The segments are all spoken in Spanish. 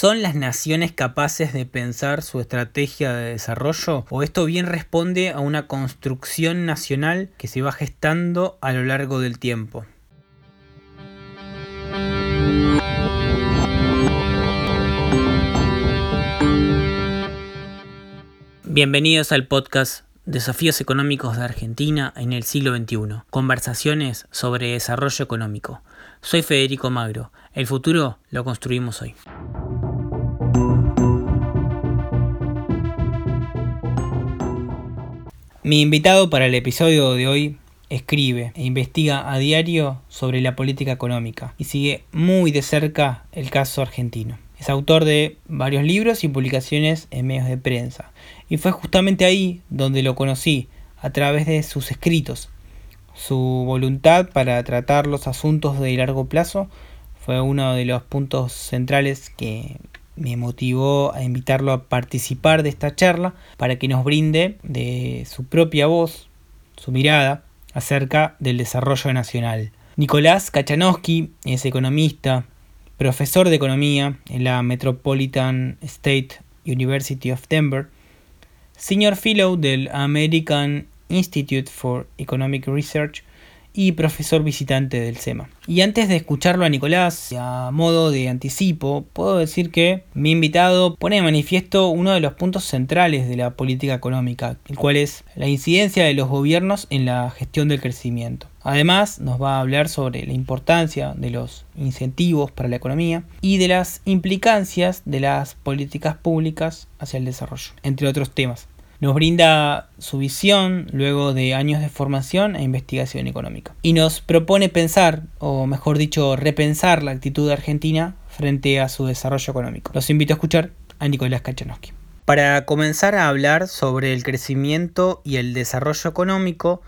¿Son las naciones capaces de pensar su estrategia de desarrollo o esto bien responde a una construcción nacional que se va gestando a lo largo del tiempo? Bienvenidos al podcast Desafíos económicos de Argentina en el siglo XXI. Conversaciones sobre desarrollo económico. Soy Federico Magro. El futuro lo construimos hoy. Mi invitado para el episodio de hoy escribe e investiga a diario sobre la política económica y sigue muy de cerca el caso argentino. Es autor de varios libros y publicaciones en medios de prensa y fue justamente ahí donde lo conocí a través de sus escritos. Su voluntad para tratar los asuntos de largo plazo fue uno de los puntos centrales que me motivó a invitarlo a participar de esta charla para que nos brinde de su propia voz, su mirada acerca del desarrollo nacional. Nicolás Kachanowski es economista, profesor de economía en la Metropolitan State University of Denver, senior fellow del American Institute for Economic Research y profesor visitante del SEMA. Y antes de escucharlo a Nicolás, a modo de anticipo, puedo decir que mi invitado pone de manifiesto uno de los puntos centrales de la política económica, el cual es la incidencia de los gobiernos en la gestión del crecimiento. Además, nos va a hablar sobre la importancia de los incentivos para la economía y de las implicancias de las políticas públicas hacia el desarrollo, entre otros temas nos brinda su visión luego de años de formación e investigación económica. Y nos propone pensar, o mejor dicho, repensar la actitud de argentina frente a su desarrollo económico. Los invito a escuchar a Nicolás Kachanowski. Para comenzar a hablar sobre el crecimiento y el desarrollo económico,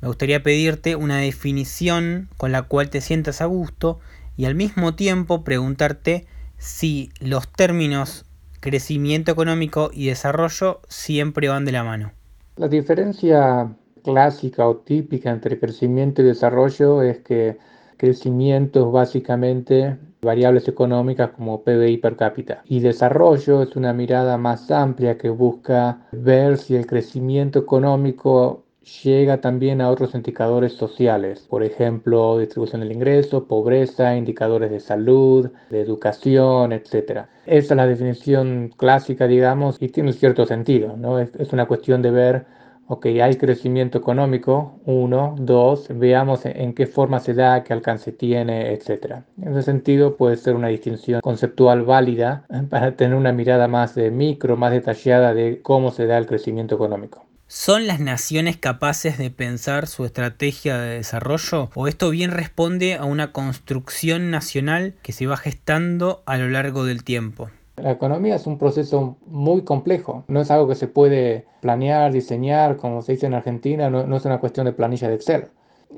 me gustaría pedirte una definición con la cual te sientas a gusto y al mismo tiempo preguntarte si los términos crecimiento económico y desarrollo siempre van de la mano. La diferencia clásica o típica entre crecimiento y desarrollo es que crecimiento es básicamente variables económicas como PBI per cápita y desarrollo es una mirada más amplia que busca ver si el crecimiento económico llega también a otros indicadores sociales, por ejemplo, distribución del ingreso, pobreza, indicadores de salud, de educación, etc. Esa es la definición clásica, digamos, y tiene cierto sentido, ¿no? Es, una cuestión de ver, ok, hay crecimiento económico, uno, dos, veamos en qué forma se da, qué alcance tiene, etc. En ese sentido puede ser una distinción conceptual válida para tener una mirada más de micro, más detallada de cómo se da el crecimiento económico. ¿Son las naciones capaces de pensar su estrategia de desarrollo o esto bien responde a una construcción nacional que se va gestando a lo largo del tiempo? La economía es un proceso muy complejo, no es algo que se puede planear, diseñar, como se dice en Argentina, no, es una cuestión de planilla de Excel.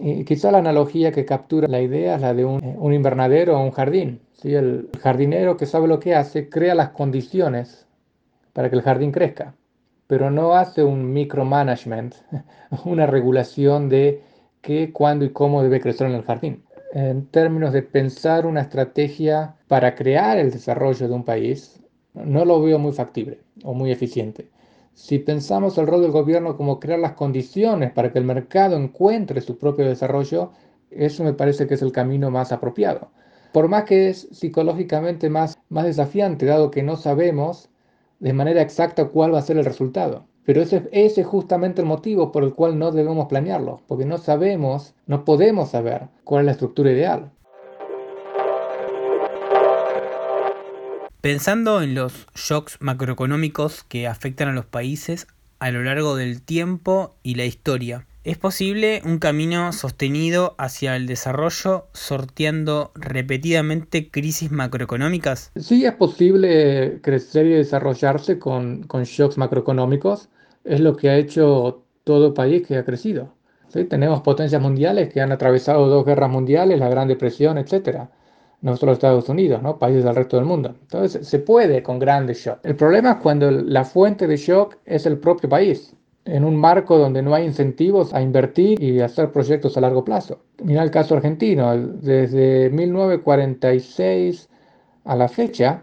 Y quizá la analogía que captura la idea es la de un, un invernadero o un jardín. ¿sí? El jardinero que sabe lo que hace crea las condiciones para que el jardín crezca pero no hace un micromanagement, una regulación de qué, cuándo y cómo debe crecer en el jardín. En términos de pensar una estrategia para crear el desarrollo de un país, no lo veo muy factible o muy eficiente. Si pensamos el rol del gobierno como crear las condiciones para que el mercado encuentre su propio desarrollo, eso me parece que es el camino más apropiado. Por más que es psicológicamente más, más desafiante, dado que no sabemos de manera exacta cuál va a ser el resultado. Pero ese, es justamente el motivo por el cual no debemos planearlo, porque no sabemos, no podemos saber cuál es la estructura ideal. Pensando en los shocks macroeconómicos que afectan a los países a lo largo del tiempo y la historia, ¿Es posible un camino sostenido hacia el desarrollo sorteando repetidamente crisis macroeconómicas? Sí, es posible crecer y desarrollarse con, con shocks macroeconómicos. Es lo que ha hecho todo país que ha crecido. Tenemos potencias mundiales que han atravesado dos guerras mundiales, la Gran Depresión, etc. No solo Estados Unidos, ¿no? países del resto del mundo. Entonces se puede con grandes shocks. El problema es cuando la fuente de shock es el propio país en un marco donde no hay incentivos a invertir y hacer proyectos a largo plazo. Mira el caso argentino, desde 1946 a la fecha,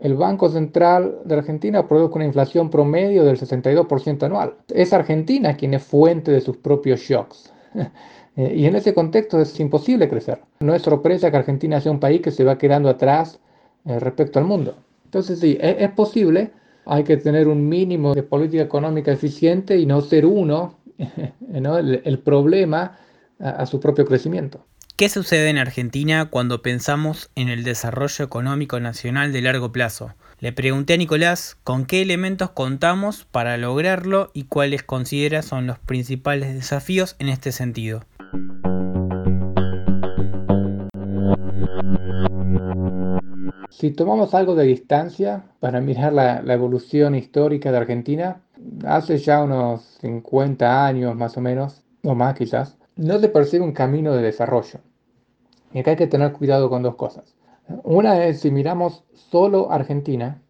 el Banco Central de Argentina produce una inflación promedio del 62% anual. Es Argentina quien es fuente de sus propios shocks. Eh, y en ese contexto es imposible crecer. No es sorpresa que Argentina sea un país que se va quedando atrás eh, respecto al mundo. Entonces sí, e-, es, posible, hay que tener un mínimo de política económica eficiente y no ser uno el, problema a su propio crecimiento. ¿Qué sucede en Argentina cuando pensamos en el desarrollo económico nacional de largo plazo? Le pregunté a Nicolás con qué elementos contamos para lograrlo y cuáles considera son los principales desafíos en este sentido. Si tomamos algo de distancia para mirar la, evolución histórica de Argentina, hace ya unos 50 años más o menos, o más quizás, no se percibe un camino de desarrollo. Y acá hay que tener cuidado con dos cosas. Una es, si miramos solo Argentina,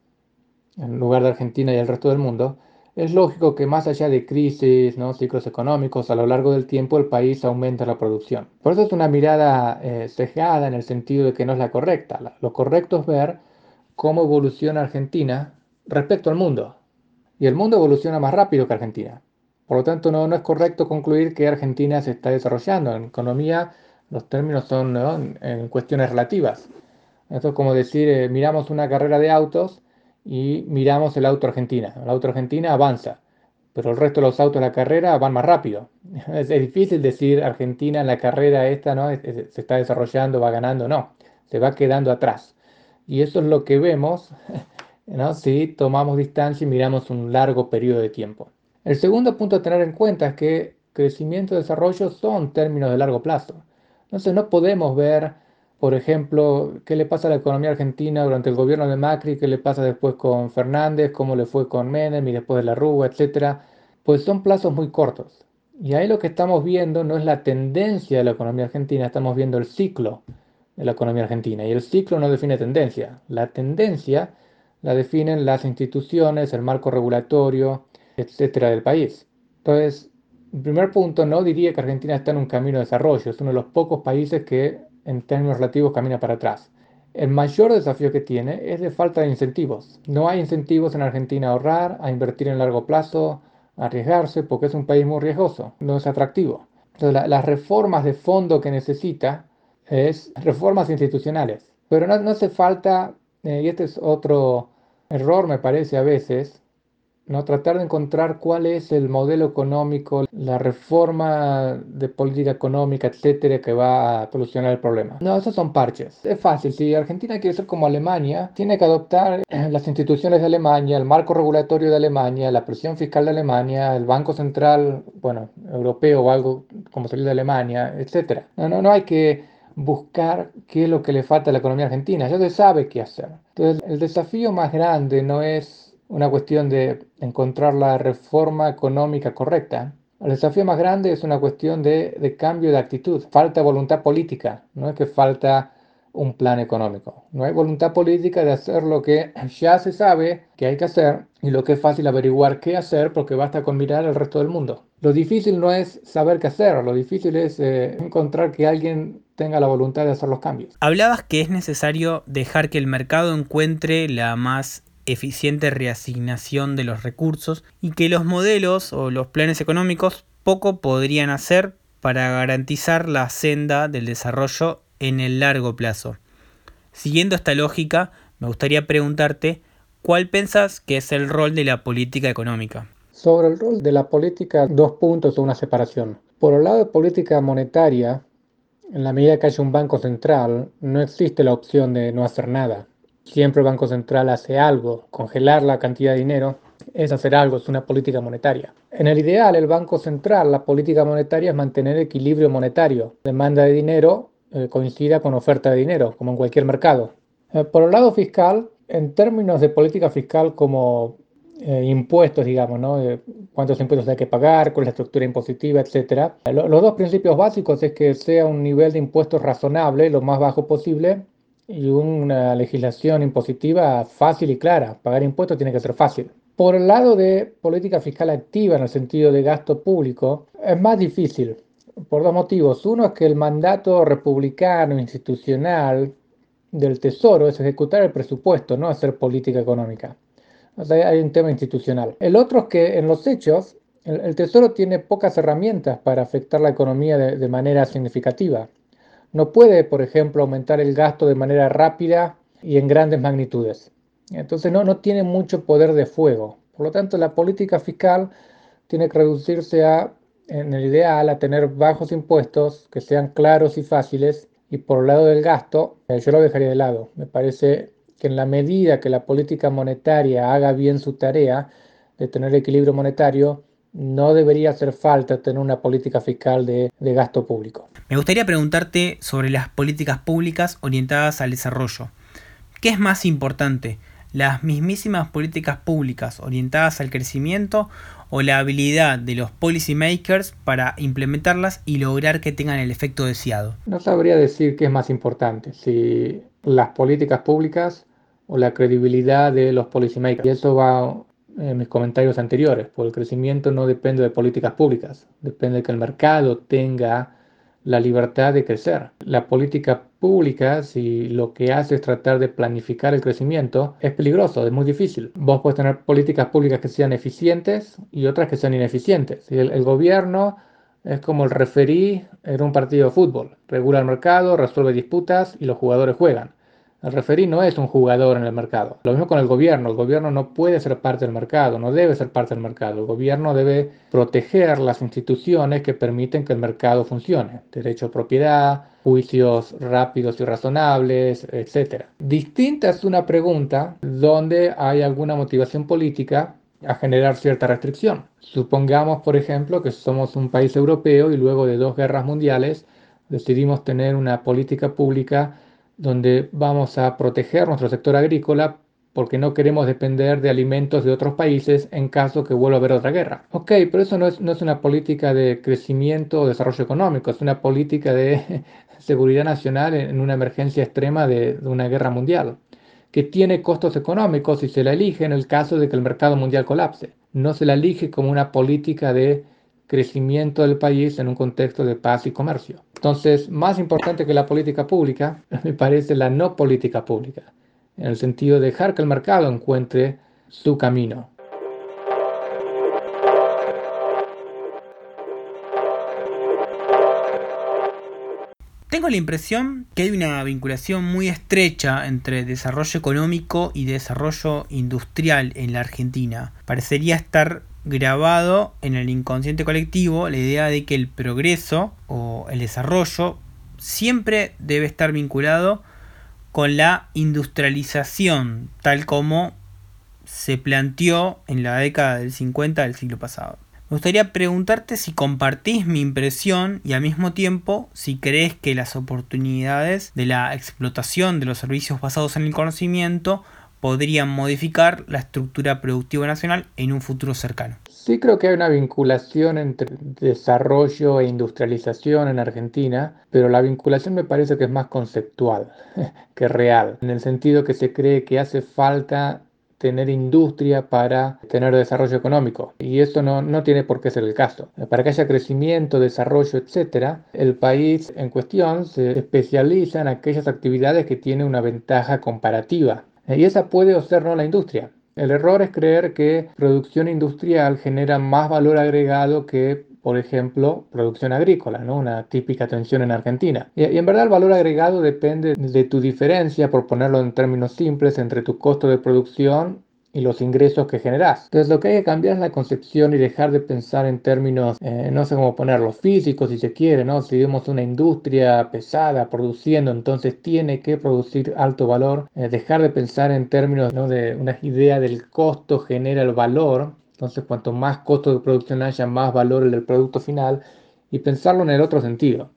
en lugar de Argentina y el resto del mundo, es lógico que más allá de crisis, ¿no? ciclos económicos, a lo largo del tiempo el país aumenta la producción. Por eso es una mirada eh, cejada en el sentido de que no es la correcta. Lo correcto es ver cómo evoluciona Argentina respecto al mundo. Y el mundo evoluciona más rápido que Argentina. Por lo tanto, no, no es correcto concluir que Argentina se está desarrollando. En economía los términos son en cuestiones relativas. Esto es como decir, eh, miramos una carrera de autos y miramos el auto argentina. El auto argentina avanza, pero el resto de los autos de la carrera van más rápido. Es, difícil decir Argentina en la carrera esta ¿no? se está desarrollando, va ganando, no, se va quedando atrás. Y eso es lo que vemos ¿no? si tomamos distancia y miramos un largo periodo de tiempo. El segundo punto a tener en cuenta es que crecimiento y desarrollo son términos de largo plazo. Entonces no podemos ver, por ejemplo, qué le pasa a la economía argentina durante el gobierno de Macri, qué le pasa después con Fernández, cómo le fue con Menem y después de la Rúa, etc. Pues son plazos muy cortos. Y ahí lo que estamos viendo no es la tendencia de la economía argentina, estamos viendo el ciclo de la economía argentina. Y el ciclo no define tendencia. La tendencia la definen las instituciones, el marco regulatorio, etcétera, del país. Entonces, en primer punto, no diría que Argentina está en un camino de desarrollo, es uno de los pocos países que en términos relativos camina para atrás. El mayor desafío que tiene es de falta de incentivos. No hay incentivos en Argentina a ahorrar, a invertir en largo plazo, a arriesgarse, porque es un país muy riesgoso, no es atractivo. Entonces, las reformas de fondo que necesita es reformas institucionales. Pero no, hace falta, eh, y este es otro error me parece a veces, ¿no? Tratar de encontrar cuál es el modelo económico, la reforma de política económica, etcétera, que va a solucionar el problema. No, esos son parches. Es fácil. Si Argentina quiere ser como Alemania, tiene que adoptar eh, las instituciones de Alemania, el marco regulatorio de Alemania, la presión fiscal de Alemania, el Banco Central, bueno, europeo o algo como salir de Alemania, etcétera. No, no, no hay que buscar qué es lo que le falta a la economía argentina. Ya se sabe qué hacer. Entonces, el desafío más grande no es una cuestión de encontrar la reforma económica correcta. El desafío más grande es una cuestión de, cambio de actitud. Falta voluntad política, no es que falta un plan económico. No hay voluntad política de hacer lo que ya se sabe que hay que hacer y lo que es fácil averiguar qué hacer porque basta con mirar al resto del mundo. Lo difícil no es saber qué hacer, lo difícil es eh, encontrar que alguien tenga la voluntad de hacer los cambios. Hablabas que es necesario dejar que el mercado encuentre la más eficiente reasignación de los recursos y que los modelos o los planes económicos poco podrían hacer para garantizar la senda del desarrollo en el largo plazo. Siguiendo esta lógica, me gustaría preguntarte cuál pensás que es el rol de la política económica. Sobre el rol de la política, dos puntos o una separación. Por el lado de política monetaria, en la medida que haya un banco central, no existe la opción de no hacer nada siempre el Banco Central hace algo, congelar la cantidad de dinero es hacer algo, es una política monetaria. En el ideal, el Banco Central, la política monetaria es mantener equilibrio monetario. Demanda de dinero eh, coincida con oferta de dinero, como en cualquier mercado. Eh, por el lado fiscal, en términos de política fiscal como eh, impuestos, digamos, ¿no? cuántos impuestos hay que pagar, cuál la estructura impositiva, etc. los dos principios básicos es que sea un nivel de impuestos razonable, lo más bajo posible, y una legislación impositiva fácil y clara. Pagar impuestos tiene que ser fácil. Por el lado de política fiscal activa en el sentido de gasto público, es más difícil por dos motivos. Uno es que el mandato republicano institucional del Tesoro es ejecutar el presupuesto, no hacer política económica. O sea, hay un tema institucional. El otro es que en los hechos el, Tesoro tiene pocas herramientas para afectar la economía de, manera significativa. No puede, por ejemplo, aumentar el gasto de manera rápida y en grandes magnitudes. Entonces no, no tiene mucho poder de fuego. Por lo tanto, la política fiscal tiene que reducirse a, en el ideal, a tener bajos impuestos que sean claros y fáciles. Y por el lado del gasto, eh, yo lo dejaría de lado. Me parece que en la medida que la política monetaria haga bien su tarea de tener equilibrio monetario, no debería hacer falta tener una política fiscal de, gasto público. Me gustaría preguntarte sobre las políticas públicas orientadas al desarrollo. ¿Qué es más importante? ¿Las mismísimas políticas públicas orientadas al crecimiento o la habilidad de los policymakers para implementarlas y lograr que tengan el efecto deseado? No sabría decir qué es más importante, si las políticas públicas o la credibilidad de los policymakers. Y eso va en mis comentarios anteriores, porque el crecimiento no depende de políticas públicas, depende de que el mercado tenga la libertad de crecer. La política pública, si lo que hace es tratar de planificar el crecimiento, es peligroso, es muy difícil. Vos puedes tener políticas públicas que sean eficientes y otras que sean ineficientes. El, el gobierno es como el referí en un partido de fútbol. Regula el mercado, resuelve disputas y los jugadores juegan. El referí no es un jugador en el mercado. Lo mismo con el gobierno. El gobierno no puede ser parte del mercado, no debe ser parte del mercado. El gobierno debe proteger las instituciones que permiten que el mercado funcione. Derecho a propiedad, juicios rápidos y razonables, etc. Distinta es una pregunta donde hay alguna motivación política a generar cierta restricción. Supongamos, por ejemplo, que somos un país europeo y luego de dos guerras mundiales decidimos tener una política pública donde vamos a proteger nuestro sector agrícola porque no queremos depender de alimentos de otros países en caso que vuelva a haber otra guerra. Ok, pero eso no es, no es una política de crecimiento o desarrollo económico, es una política de seguridad nacional en una emergencia extrema de, de una guerra mundial, que tiene costos económicos y se la elige en el caso de que el mercado mundial colapse. No se la elige como una política de crecimiento del país en un contexto de paz y comercio. Entonces, más importante que la política pública, me parece la no política pública, en el sentido de dejar que el mercado encuentre su camino. Tengo la impresión que hay una vinculación muy estrecha entre desarrollo económico y desarrollo industrial en la Argentina. Parecería estar grabado en el inconsciente colectivo la idea de que el progreso o el desarrollo siempre debe estar vinculado con la industrialización, tal como se planteó en la década del 50 del siglo pasado. Me gustaría preguntarte si compartís mi impresión y al mismo tiempo si crees que las oportunidades de la explotación de los servicios basados en el conocimiento podrían modificar la estructura productiva nacional en un futuro cercano. Sí creo que hay una vinculación entre desarrollo e industrialización en Argentina, pero la vinculación me parece que es más conceptual que real, en el sentido que se cree que hace falta tener industria para tener desarrollo económico. Y eso no, no, tiene por qué ser el caso. Para que haya crecimiento, desarrollo, etc., el país en cuestión se especializa en aquellas actividades que tienen una ventaja comparativa y esa puede o ser no la industria. El error es creer que producción industrial genera más valor agregado que, por ejemplo, producción agrícola, ¿no? una típica tensión en Argentina. Y, y, en verdad el valor agregado depende de tu diferencia, por ponerlo en términos simples, entre tu costo de producción y los ingresos que generas. Entonces lo que hay que cambiar es la concepción y dejar de pensar en términos, eh, no sé cómo ponerlo, físicos si se quiere, ¿no? Si vemos una industria pesada produciendo, entonces tiene que producir alto valor, eh, dejar de pensar en términos ¿no? de una idea del costo genera el valor, entonces cuanto más costo de producción haya, más valor el del producto final, y pensarlo en el otro sentido.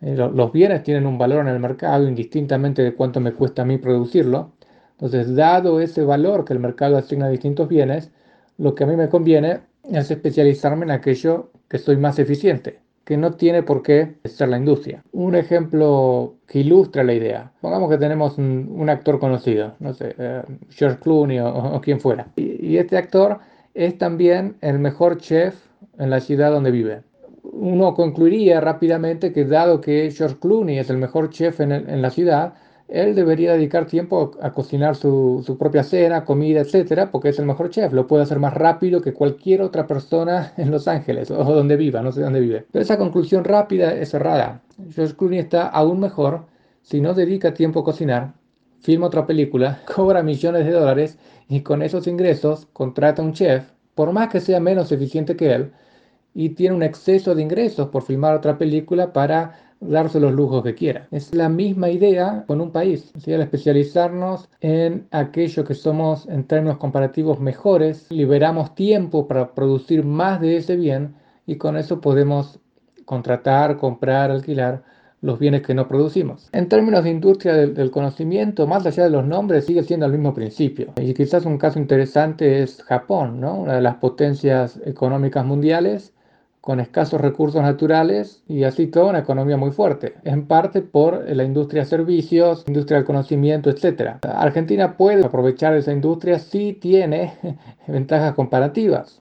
Eh, los bienes tienen un valor en el mercado indistintamente de cuánto me cuesta a mí producirlo, entonces, dado ese valor que el mercado asigna a distintos bienes, lo que a mí me conviene es especializarme en aquello que soy más eficiente, que no tiene por qué ser la industria. Un ejemplo que ilustra la idea. Pongamos que tenemos un, actor conocido, no sé, eh, George Clooney o, quien fuera. Y, este actor es también el mejor chef en la ciudad donde vive. Uno concluiría rápidamente que dado que George Clooney es el mejor chef en la ciudad, él debería dedicar tiempo a cocinar su, su, propia cena, comida, etcétera, porque es el mejor chef. Lo puede hacer más rápido que cualquier otra persona en Los Ángeles o donde viva, no sé dónde vive. Pero esa conclusión rápida es errada. George Clooney está aún mejor si no dedica tiempo a cocinar, filma otra película, cobra millones de dólares y con esos ingresos contrata un chef, por más que sea menos eficiente que él, y tiene un exceso de ingresos por filmar otra película para darse los lujos que quiera. Es la misma idea con un país. ¿sí? Al especializarnos en aquello que somos en términos comparativos mejores, liberamos tiempo para producir más de ese bien y con eso podemos contratar, comprar, alquilar los bienes que no producimos. En términos de industria del, del, conocimiento, más allá de los nombres, sigue siendo el mismo principio. Y quizás un caso interesante es Japón, ¿no? una de las potencias económicas mundiales con escasos recursos naturales y así toda una economía muy fuerte, en parte por la industria de servicios, industria del conocimiento, etc. Argentina puede aprovechar esa industria si tiene ventajas comparativas.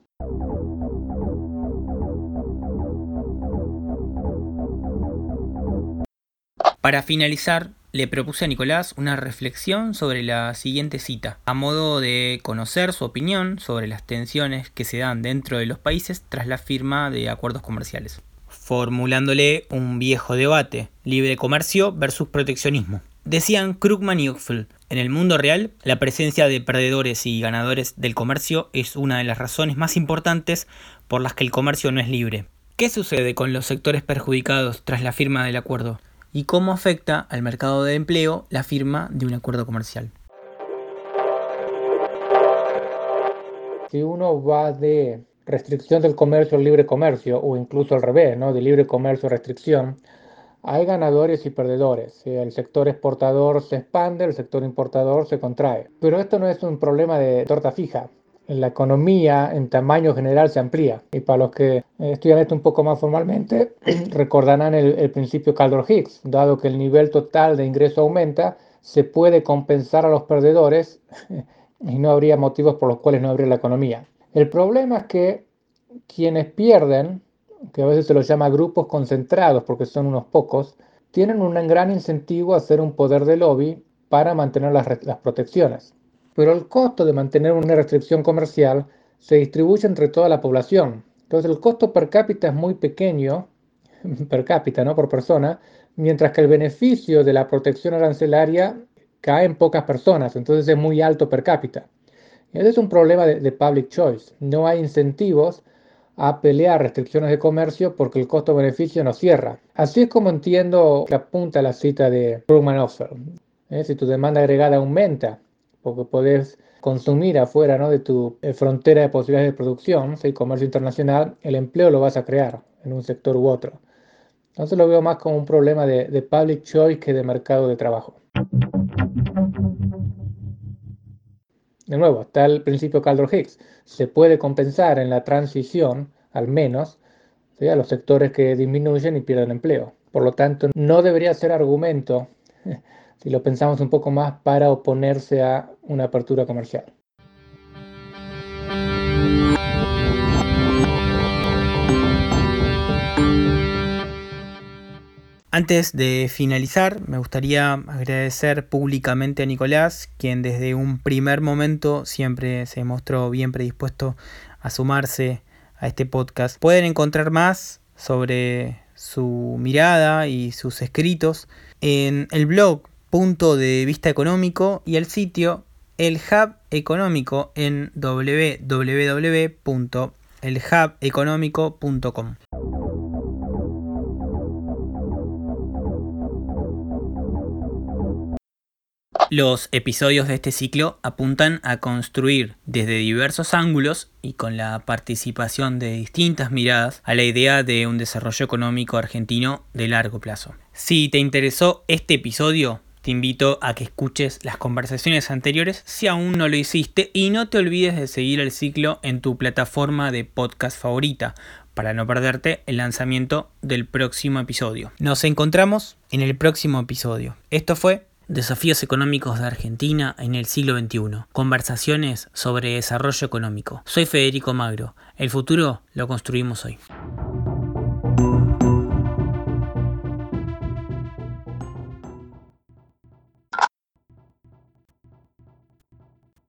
Para finalizar, le propuse a Nicolás una reflexión sobre la siguiente cita, a modo de conocer su opinión sobre las tensiones que se dan dentro de los países tras la firma de acuerdos comerciales, formulándole un viejo debate, libre comercio versus proteccionismo. Decían Krugman y Ockfeld, en el mundo real, la presencia de perdedores y ganadores del comercio es una de las razones más importantes por las que el comercio no es libre. ¿Qué sucede con los sectores perjudicados tras la firma del acuerdo? Y cómo afecta al mercado de empleo la firma de un acuerdo comercial. Si uno va de restricción del comercio al libre comercio, o incluso al revés, ¿no? de libre comercio a restricción, hay ganadores y perdedores. El sector exportador se expande, el sector importador se contrae. Pero esto no es un problema de torta fija la economía en tamaño general se amplía. Y para los que estudian esto un poco más formalmente, recordarán el, principio Caldor-Higgs, dado que el nivel total de ingreso aumenta, se puede compensar a los perdedores y no habría motivos por los cuales no habría la economía. El problema es que quienes pierden, que a veces se los llama grupos concentrados porque son unos pocos, tienen un gran incentivo a hacer un poder de lobby para mantener las, las protecciones pero el costo de mantener una restricción comercial se distribuye entre toda la población. Entonces el costo per cápita es muy pequeño, per cápita, ¿no? Por persona, mientras que el beneficio de la protección arancelaria cae en pocas personas, entonces es muy alto per cápita. Y ese es un problema de, public choice. No hay incentivos a pelear restricciones de comercio porque el costo-beneficio no cierra. Así es como entiendo que apunta la cita de Krugman Offer. ¿Eh? Si tu demanda agregada aumenta porque podés consumir afuera ¿no? de tu eh, frontera de posibilidades de producción, si comercio internacional, el empleo lo vas a crear en un sector u otro. Entonces lo veo más como un problema de, de public choice que de mercado de trabajo. De nuevo, está el principio Caldor-Higgs. Se puede compensar en la transición, al menos, a los sectores que disminuyen y pierden empleo. Por lo tanto, no debería ser argumento si lo pensamos un poco más, para oponerse a una apertura comercial. Antes de finalizar, me gustaría agradecer públicamente a Nicolás, quien desde un primer momento siempre se mostró bien predispuesto a sumarse a este podcast. Pueden encontrar más sobre su mirada y sus escritos en el blog punto de vista económico y el sitio El Hub Económico en www.elhubeconómico.com. Los episodios de este ciclo apuntan a construir desde diversos ángulos y con la participación de distintas miradas a la idea de un desarrollo económico argentino de largo plazo. Si te interesó este episodio, te invito a que escuches las conversaciones anteriores si aún no lo hiciste y no te olvides de seguir el ciclo en tu plataforma de podcast favorita para no perderte el lanzamiento del próximo episodio. Nos encontramos en el próximo episodio. Esto fue Desafíos económicos de Argentina en el siglo XXI. Conversaciones sobre desarrollo económico. Soy Federico Magro. El futuro lo construimos hoy.